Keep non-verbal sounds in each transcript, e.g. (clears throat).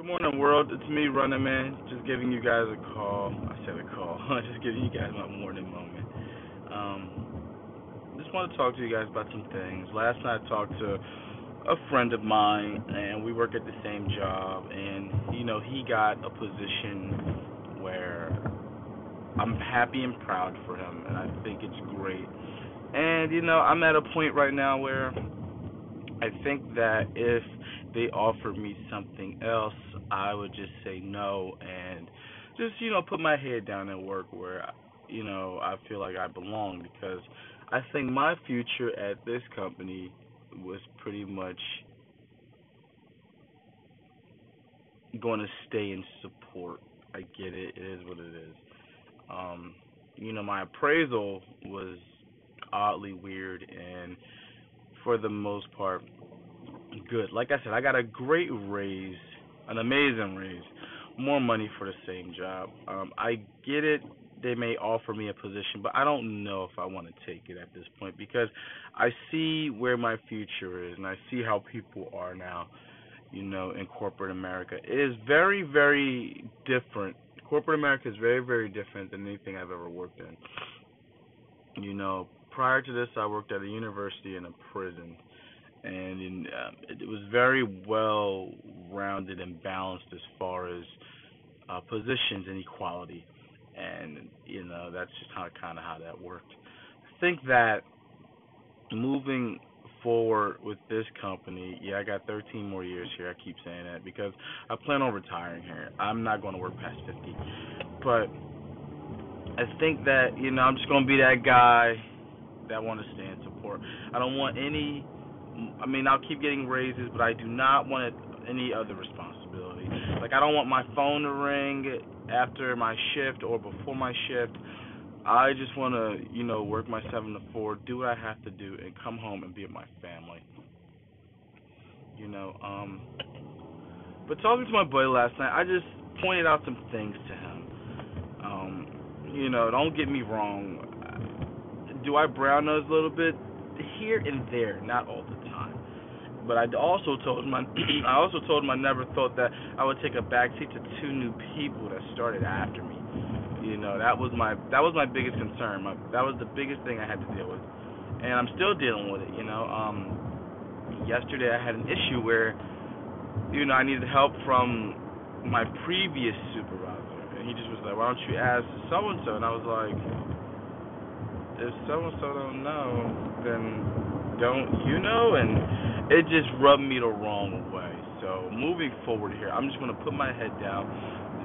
Good morning, world. It's me, Running Man. Just giving you guys a call. I said a call. (laughs) Just giving you guys my morning moment. Um, just want to talk to you guys about some things. Last night I talked to a friend of mine, and we work at the same job. And you know, he got a position where I'm happy and proud for him, and I think it's great. And you know, I'm at a point right now where I think that if they offered me something else, I would just say no and just you know put my head down and work where you know I feel like I belong because I think my future at this company was pretty much going to stay in support. I get it. It is what it is. Um, you know, my appraisal was oddly weird and for the most part good. Like I said, I got a great raise, an amazing raise, more money for the same job. Um, I get it. They may offer me a position, but I don't know if I want to take it at this point because I see where my future is and I see how people are now, you know, in corporate America. It is very, very different. Corporate America is very, very different than anything I've ever worked in. You know, prior to this, I worked at a university and a prison and in, um, it was very well rounded and balanced as far as uh, positions and equality, and you know that's just how kind of how that worked. I think that moving forward with this company, yeah, I got 13 more years here. I keep saying that because I plan on retiring here. I'm not going to work past 50, but I think that you know I'm just going to be that guy that want to stay in support. I don't want any I mean, I'll keep getting raises, but I do not want any other responsibility. Like, I don't want my phone to ring after my shift or before my shift. I just want to, you know, work my seven to four, do what I have to do, and come home and be with my family. You know, um, but talking to my boy last night, I just pointed out some things to him. Um, you know, don't get me wrong. Do I brown nose a little bit? Here and there, not all the time. But I also told him (clears throat) I, also told him I never thought that I would take a backseat to two new people that started after me. You know, that was my that was my biggest concern. My, that was the biggest thing I had to deal with, and I'm still dealing with it. You know, um, yesterday I had an issue where, you know, I needed help from my previous supervisor, and he just was like, "Why don't you ask so and so?" And I was like, if so and so don't know, then don't you know? And it just rubbed me the wrong way. So moving forward here, I'm just gonna put my head down,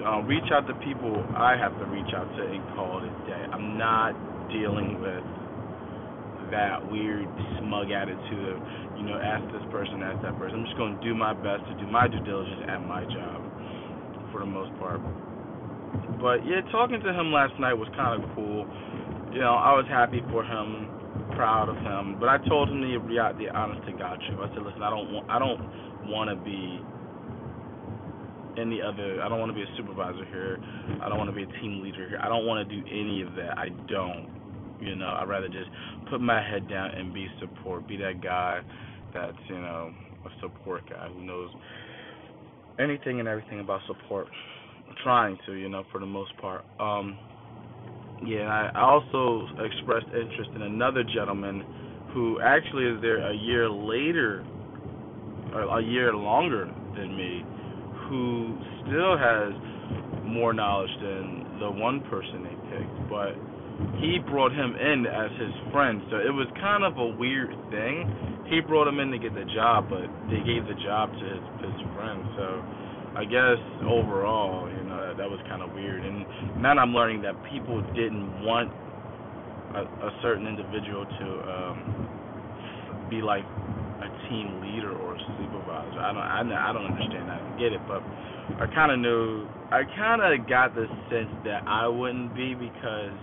uh, reach out to people I have to reach out to, and call it a day. I'm not dealing with that weird smug attitude of you know ask this person, ask that person. I'm just gonna do my best to do my due diligence at my job for the most part. But yeah, talking to him last night was kind of cool you know, I was happy for him, proud of him. But I told him the the honest to God truth. I said, listen, I don't want I don't want to be any other. I don't want to be a supervisor here. I don't want to be a team leader here. I don't want to do any of that. I don't. You know, I'd rather just put my head down and be support. Be that guy that's you know a support guy who knows anything and everything about support. I'm trying to, you know, for the most part. Um, yeah, I also expressed interest in another gentleman who actually is there a year later, or a year longer than me, who still has more knowledge than the one person they picked. But he brought him in as his friend, so it was kind of a weird thing. He brought him in to get the job, but they gave the job to his his friend. So I guess overall, you know, that, that was kind of weird. And now I'm learning that people didn't want a, a certain individual to um, be like a team leader or a supervisor. I don't, I, I don't understand. that. I get it, but I kind of knew. I kind of got the sense that I wouldn't be because.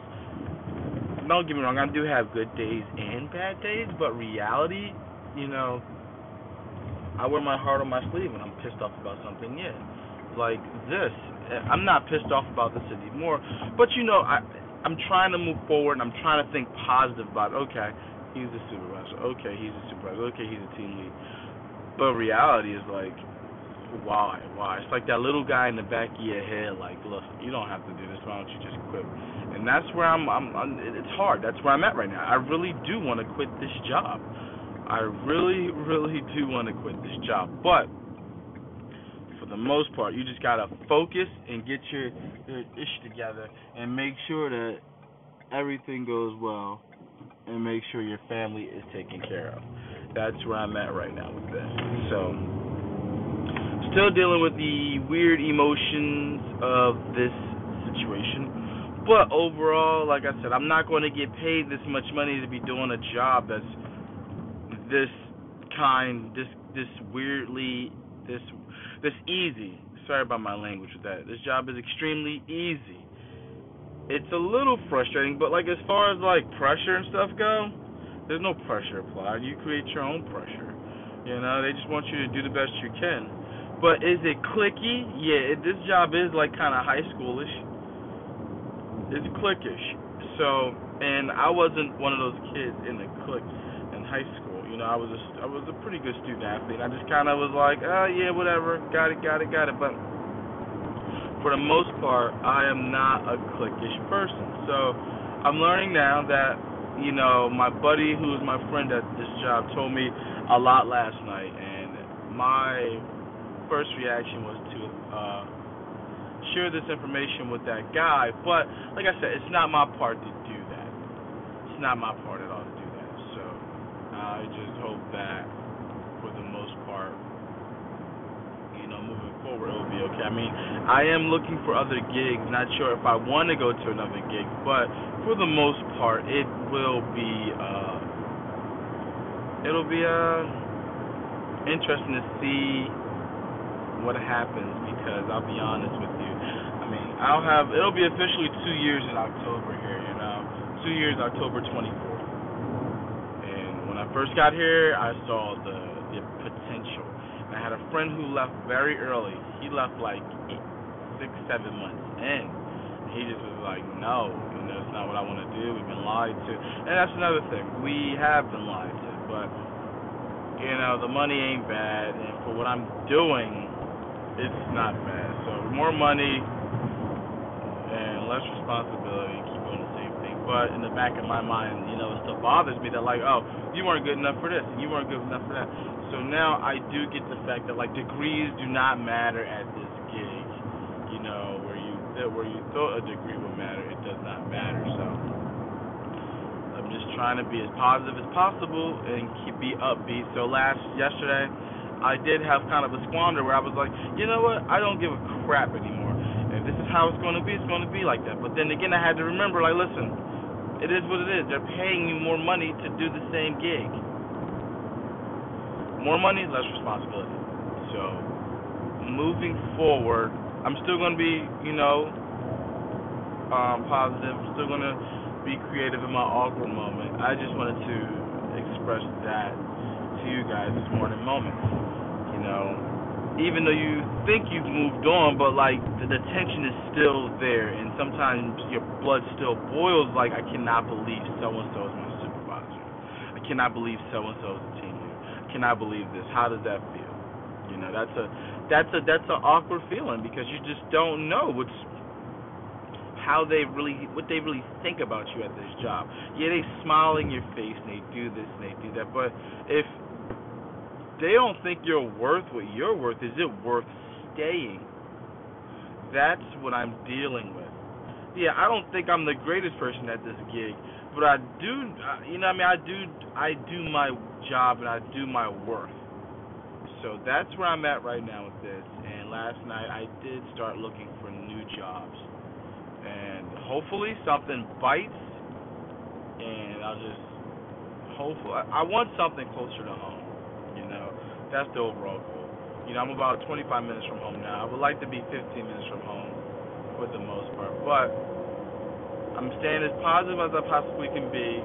Don't get me wrong. I do have good days and bad days, but reality, you know, I wear my heart on my sleeve when I'm pissed off about something. Yeah, like this. Eh, I'm not pissed off about this anymore. But you know, I I'm trying to move forward and I'm trying to think positive about. Okay, he's a supervisor. Okay, he's a supervisor. Okay, he's a team lead. But reality is like, why? Why? It's like that little guy in the back of your head, like, look, you don't have to do this. Why don't you just quit? And that's where I'm. I'm, I'm it's hard. That's where I'm at right now. I really do want to quit this job. I really, really do want to quit this job, but for the most part, you just gotta focus and get your, your ish together and make sure that everything goes well and make sure your family is taken care of. That's where I'm at right now with this. So, still dealing with the weird emotions of this situation. But overall, like I said, I'm not going to get paid this much money to be doing a job that's this kind, this this weirdly, this this easy. Sorry about my language with that. This job is extremely easy it's a little frustrating, but like as far as like pressure and stuff go, there's no pressure applied. You create your own pressure. You know, they just want you to do the best you can. But is it clicky? Yeah, this job is like kind of high schoolish. It's clickish. So, and I wasn't one of those kids in the clique in high school. You know, I was a I was a pretty good student athlete. I just kind of was like, oh yeah, whatever, got it, got it, got it. But for the most part, I am not a cliquish person. So I'm learning now that, you know, my buddy who is my friend at this job told me a lot last night, and my first reaction was to uh, share this information with that guy. But like I said, it's not my part to do that. It's not my part at all to do that. So I just hope that for the most part you know, moving forward, it'll be okay. I mean, I am looking for other gigs. Not sure if I want to go to another gig, but for the most part, it will be. Uh, it'll be uh, interesting to see what happens because I'll be honest with you. I mean, I'll have it'll be officially two years in October here. You know, two years October 24th. When I first got here, I saw the the potential I had a friend who left very early. He left like eight, six, seven months in. He just was like, no, you know, it's not what I want to do. We've been lied to, and that's another thing. We have been lied to, but you know, the money ain't bad, and for what I'm doing, it's not bad. So more money and less responsibility, keep doing the same thing. But in the back of my mind, you know, it still bothers me that like, oh, you weren't good enough for this, and you weren't good enough for that. So now I do get the fact that like degrees do not matter at this gig. You know, where you where you thought a degree would matter, it does not matter. So I'm just trying to be as positive as possible and keep be upbeat. So last yesterday, I did have kind of a squander where I was like, you know what, I don't give a crap anymore. If this is how it's going to be, it's going to be like that. But then again, I had to remember, like, listen, it is what it is. They're paying you more money to do the same gig more money, less responsibility. So moving forward, I'm still going to be, you know, um, positive. I'm still going to be creative in my awkward moment. I just wanted to express that to you guys this morning moment. You know, even though you think you've moved on, but like the, the tension is still there, and sometimes your blood still boils. Like I cannot believe so and so is my supervisor. I cannot believe so and so is the team I cannot believe this? How does that feel? You know, that's a that's a that's an awkward feeling because you just don't know what's how they really what they really think about you at this job. Yeah, they smile in your face and they do this and they do that, but if they don't think you're worth what you're worth, is it worth staying? That's what I'm dealing with. Yeah, I don't think I'm the greatest person at this gig, but I do, uh, you know, I mean, I do, I do my job and I do my worth. So that's where I'm at right now with this. And last night I did start looking for new jobs, and hopefully something bites, and I'll just hopefully I want something closer to home. That's the overall goal. You know, I'm about 25 minutes from home now. I would like to be 15 minutes from home for the most part, but I'm staying as positive as I possibly can be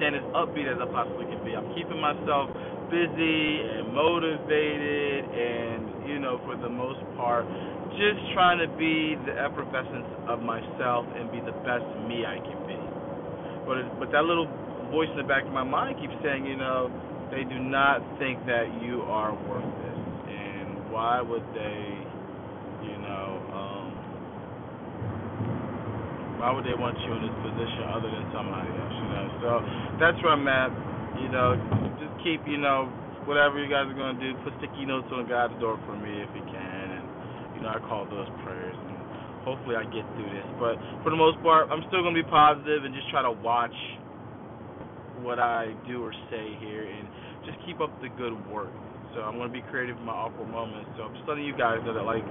and as upbeat as I possibly can be. I'm keeping myself busy and motivated, and you know, for the most part, just trying to be the effervescence of myself and be the best me I can be. But but that little voice in the back of my mind keeps saying, you know, they do not think that you are worth this, and why would they, you know, um, why would they want you in this position other than somebody else, you know? So that's where I'm at. You know, just keep, you know, whatever you guys are gonna do, put sticky notes on God's door for me if you can, and you know, I call those prayers, and hopefully I get through this. But for the most part, I'm still gonna be positive and just try to watch what I do or say here, and just keep up the good work. So I'm gonna be creative in my awkward moments. So I'm just letting you guys know that like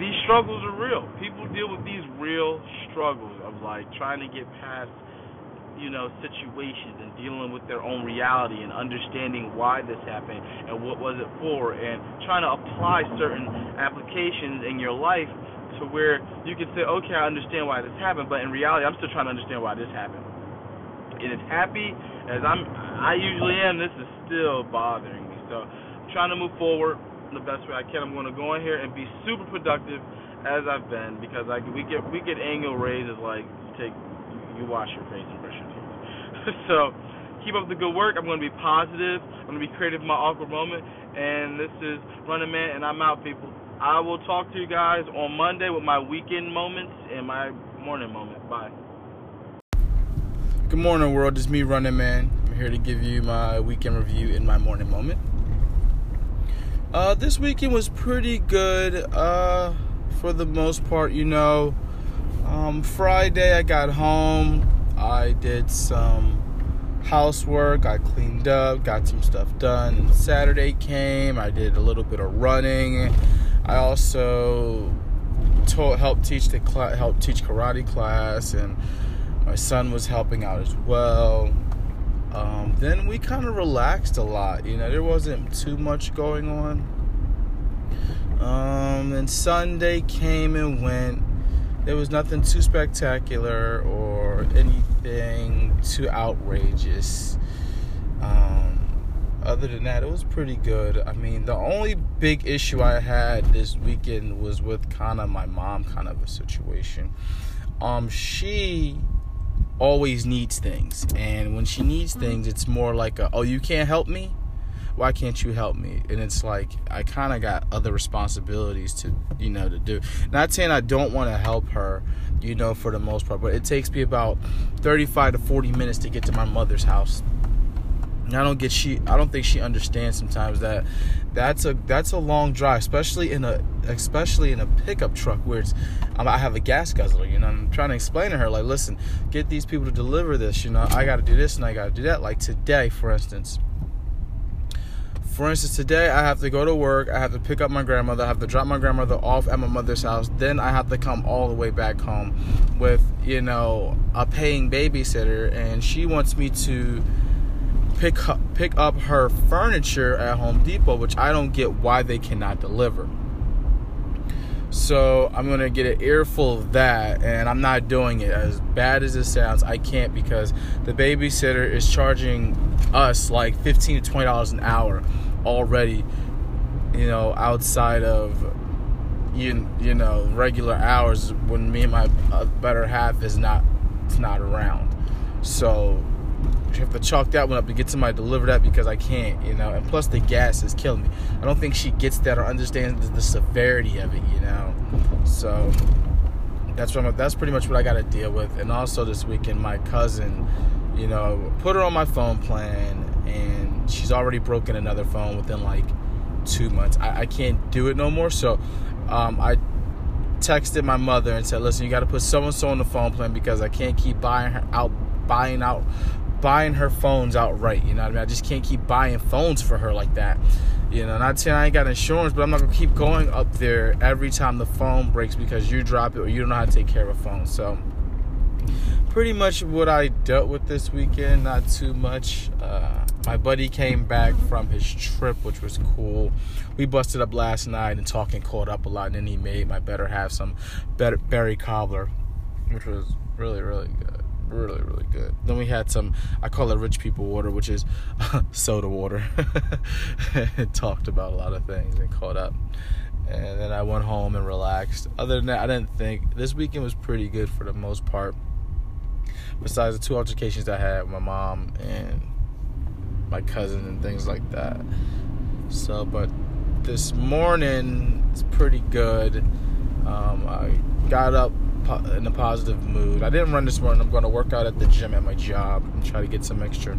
these struggles are real. People deal with these real struggles of like trying to get past, you know, situations and dealing with their own reality and understanding why this happened and what was it for and trying to apply certain applications in your life to where you can say, okay, I understand why this happened, but in reality, I'm still trying to understand why this happened. As happy as I'm, I usually am, this is still bothering me. So I'm trying to move forward the best way I can. I'm to go in here and be super productive as I've been because like we get we get annual raises like you take you wash your face and brush your teeth. (laughs) so keep up the good work. I'm going to be positive. I'm going to be creative in my awkward moment. And this is Running Man, and I'm out, people. I will talk to you guys on Monday with my weekend moments and my morning moment. Bye. Good morning, world. It's me, Running Man. I'm here to give you my weekend review in my morning moment. Uh, this weekend was pretty good uh, for the most part, you know. Um, Friday, I got home. I did some housework. I cleaned up, got some stuff done. Saturday came. I did a little bit of running. I also taught, helped teach the cl- helped teach karate class, and my son was helping out as well. Um, then we kind of relaxed a lot. You know, there wasn't too much going on. Um, Sunday came and went. There was nothing too spectacular or anything too outrageous. Um, other than that, it was pretty good. I mean, the only big issue I had this weekend was with kind of my mom, kind of a situation. Um, she always needs things. And when she needs things, it's more like a, oh, you can't help me? Why can't you help me? And it's like I kind of got other responsibilities to, you know, to do. Not saying I don't want to help her, you know, for the most part, but it takes me about 35 to 40 minutes to get to my mother's house. And I don't get she I don't think she understands sometimes that that's a that's a long drive, especially in a especially in a pickup truck where it's I have a gas guzzler. You know, I'm trying to explain to her like, listen, get these people to deliver this. You know, I got to do this and I got to do that. Like today, for instance. For instance, today I have to go to work. I have to pick up my grandmother. I have to drop my grandmother off at my mother's house. Then I have to come all the way back home with, you know, a paying babysitter. And she wants me to pick up, pick up her furniture at Home Depot, which I don't get why they cannot deliver. So I'm gonna get an earful of that, and I'm not doing it. As bad as it sounds, I can't because the babysitter is charging us like 15 to 20 dollars an hour already. You know, outside of you you know regular hours when me and my uh, better half is not is not around. So have to chalk that one up to get somebody to deliver that because I can't, you know. And plus, the gas is killing me. I don't think she gets that or understands the, the severity of it, you know. So that's what I'm, that's pretty much what I got to deal with. And also this weekend, my cousin, you know, put her on my phone plan, and she's already broken another phone within like two months. I, I can't do it no more. So um, I texted my mother and said, "Listen, you got to put so and so on the phone plan because I can't keep buying her out, buying out." Buying her phones outright. You know what I mean? I just can't keep buying phones for her like that. You know, not saying I ain't got insurance, but I'm not gonna keep going up there every time the phone breaks because you drop it or you don't know how to take care of a phone. So, pretty much what I dealt with this weekend. Not too much. Uh, my buddy came back from his trip, which was cool. We busted up last night and talking caught up a lot, and then he made my better have some better berry cobbler, which was really really good really really good. Then we had some i call it rich people water which is (laughs) soda water. (laughs) It talked about a lot of things and caught up. And then i went home and relaxed. Other than that i didn't think this weekend was pretty good for the most part. Besides the two altercations i had with my mom and my cousin and things like that. So but this morning it's pretty good. Um, I got up in a positive mood. I didn't run this morning. I'm going to work out at the gym at my job and try to get some extra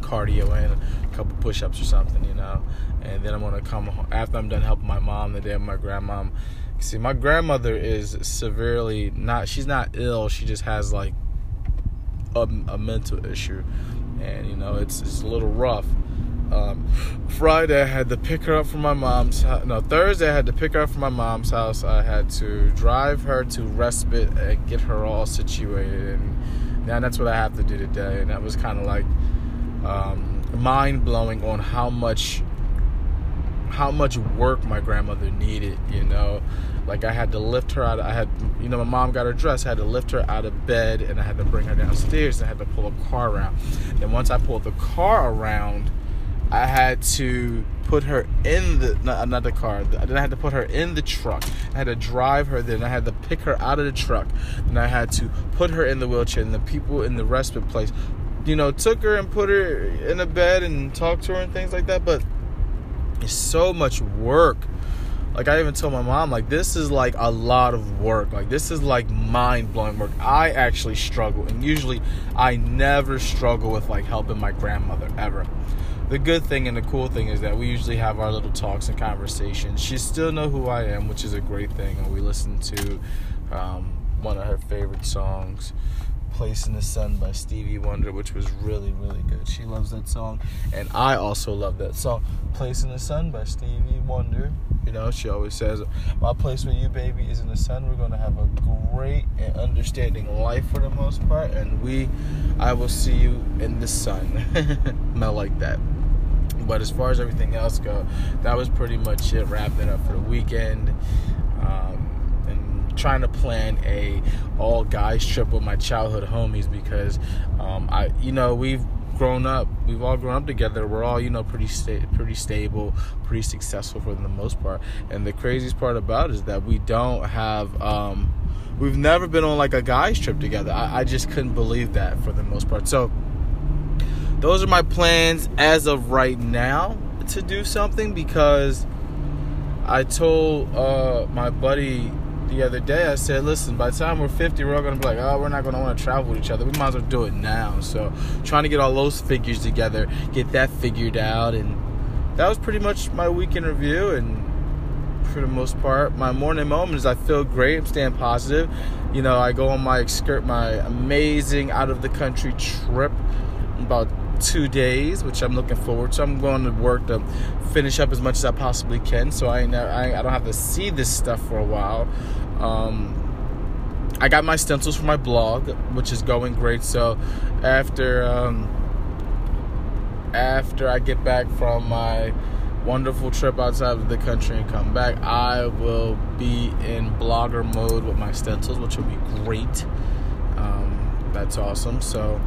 cardio in, a couple push-ups or something, you know. And then I'm going to come home, after I'm done helping my mom the day of my grandmom. See, my grandmother is severely not. She's not ill. She just has like a, a mental issue, and you know it's it's a little rough. Um, Friday I had to pick her up from my mom's house. No, Thursday I had to pick her up from my mom's house. I had to drive her to respite and get her all situated, and now that's what I have to do today. And that was kind of like um, mind blowing on how much how much work my grandmother needed. You know, like I had to lift her out. Of, I had, you know, my mom got her dressed. I had to lift her out of bed, and I had to bring her downstairs. I had to pull a car around. And once I pulled the car around I had to put her in the another car. Then I had to put her in the truck. I had to drive her. Then I had to pick her out of the truck. Then I had to put her in the wheelchair. And the people in the respite place, you know, took her and put her in a bed and talked to her and things like that. But it's so much work. Like I even told my mom, like this is like a lot of work. Like this is like mind blowing work. I actually struggle, and usually I never struggle with like helping my grandmother ever the good thing and the cool thing is that we usually have our little talks and conversations. She still know who I am, which is a great thing. And we listen to um, one of her favorite songs, "Place in the Sun" by Stevie Wonder, which was really really good. She loves that song, and I also love that song, "Place in the Sun" by Stevie Wonder. You know, she always says, "My place with you, baby, is in the sun." We're gonna have a great and understanding life for the most part, and we, I will see you in the sun. (laughs) Not like that. But as far as everything else go, that was pretty much it. Wrapping up for the weekend. Um, and trying to plan a all guys trip with my childhood homies because um, I, you know, we've grown up. We've all grown up together. We're all, you know, pretty sta- pretty stable, pretty successful for the most part. And the craziest part about is that we don't have. Um, we've never been on like a guys trip together. I, I just couldn't believe that for the most part. So those are my plans as of right now to do something because I told uh, my buddy the other day, I said, listen, by the time we're 50, we're all going to be like, oh, we're not going to want to travel with each other. We might as well do it now. So, trying to get all those figures together, get that figured out. And that was pretty much my weekend review. And for the most part, my morning moment is I feel great. I'm staying positive. You know, I go on my skirt, my amazing out of the country trip about two days, which I'm looking forward to. I'm going to work to finish up as much as I possibly can, so I I, I don't have to see this stuff for a while. Um, I got my stencils for my blog, which is going great. So after um, after I get back from my wonderful trip outside of the country and come back, I will be in blogger mode with my stencils, which will be great. Um, that's awesome. So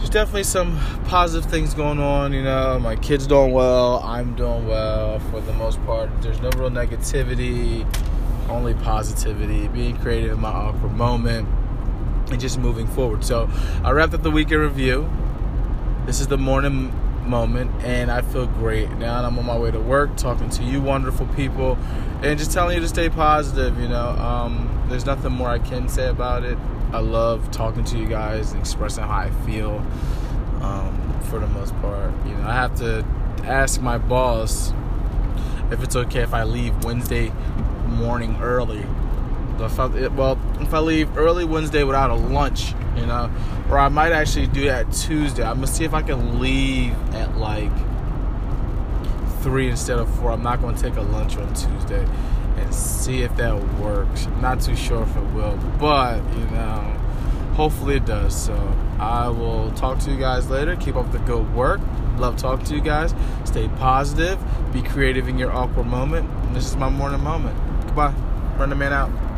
there's definitely some positive things going on. You know, my kids doing well. I'm doing well for the most part. There's no real negativity, only positivity. Being creative in my awkward moment, and just moving forward. So I wrapped up the weekend review. This is the morning moment, and I feel great. Now I'm on my way to work, talking to you, wonderful people, and just telling you to stay positive. You know, um, there's nothing more I can say about it. I love talking to you guys and expressing how I feel. Um, for the most part, you know, I have to ask my boss if it's okay if I leave Wednesday morning early. If I, well, if I leave early Wednesday without a lunch, you know, or I might actually do that Tuesday. I'm gonna see if I can leave at like three instead of four. I'm not gonna take a lunch on Tuesday see if that works. Not too sure if it will, but you know, hopefully it does. So I will talk to you guys later. Keep up the good work. Love talking to you guys. Stay positive. Be creative in your awkward moment. And this is my morning moment. Goodbye. Running Man out.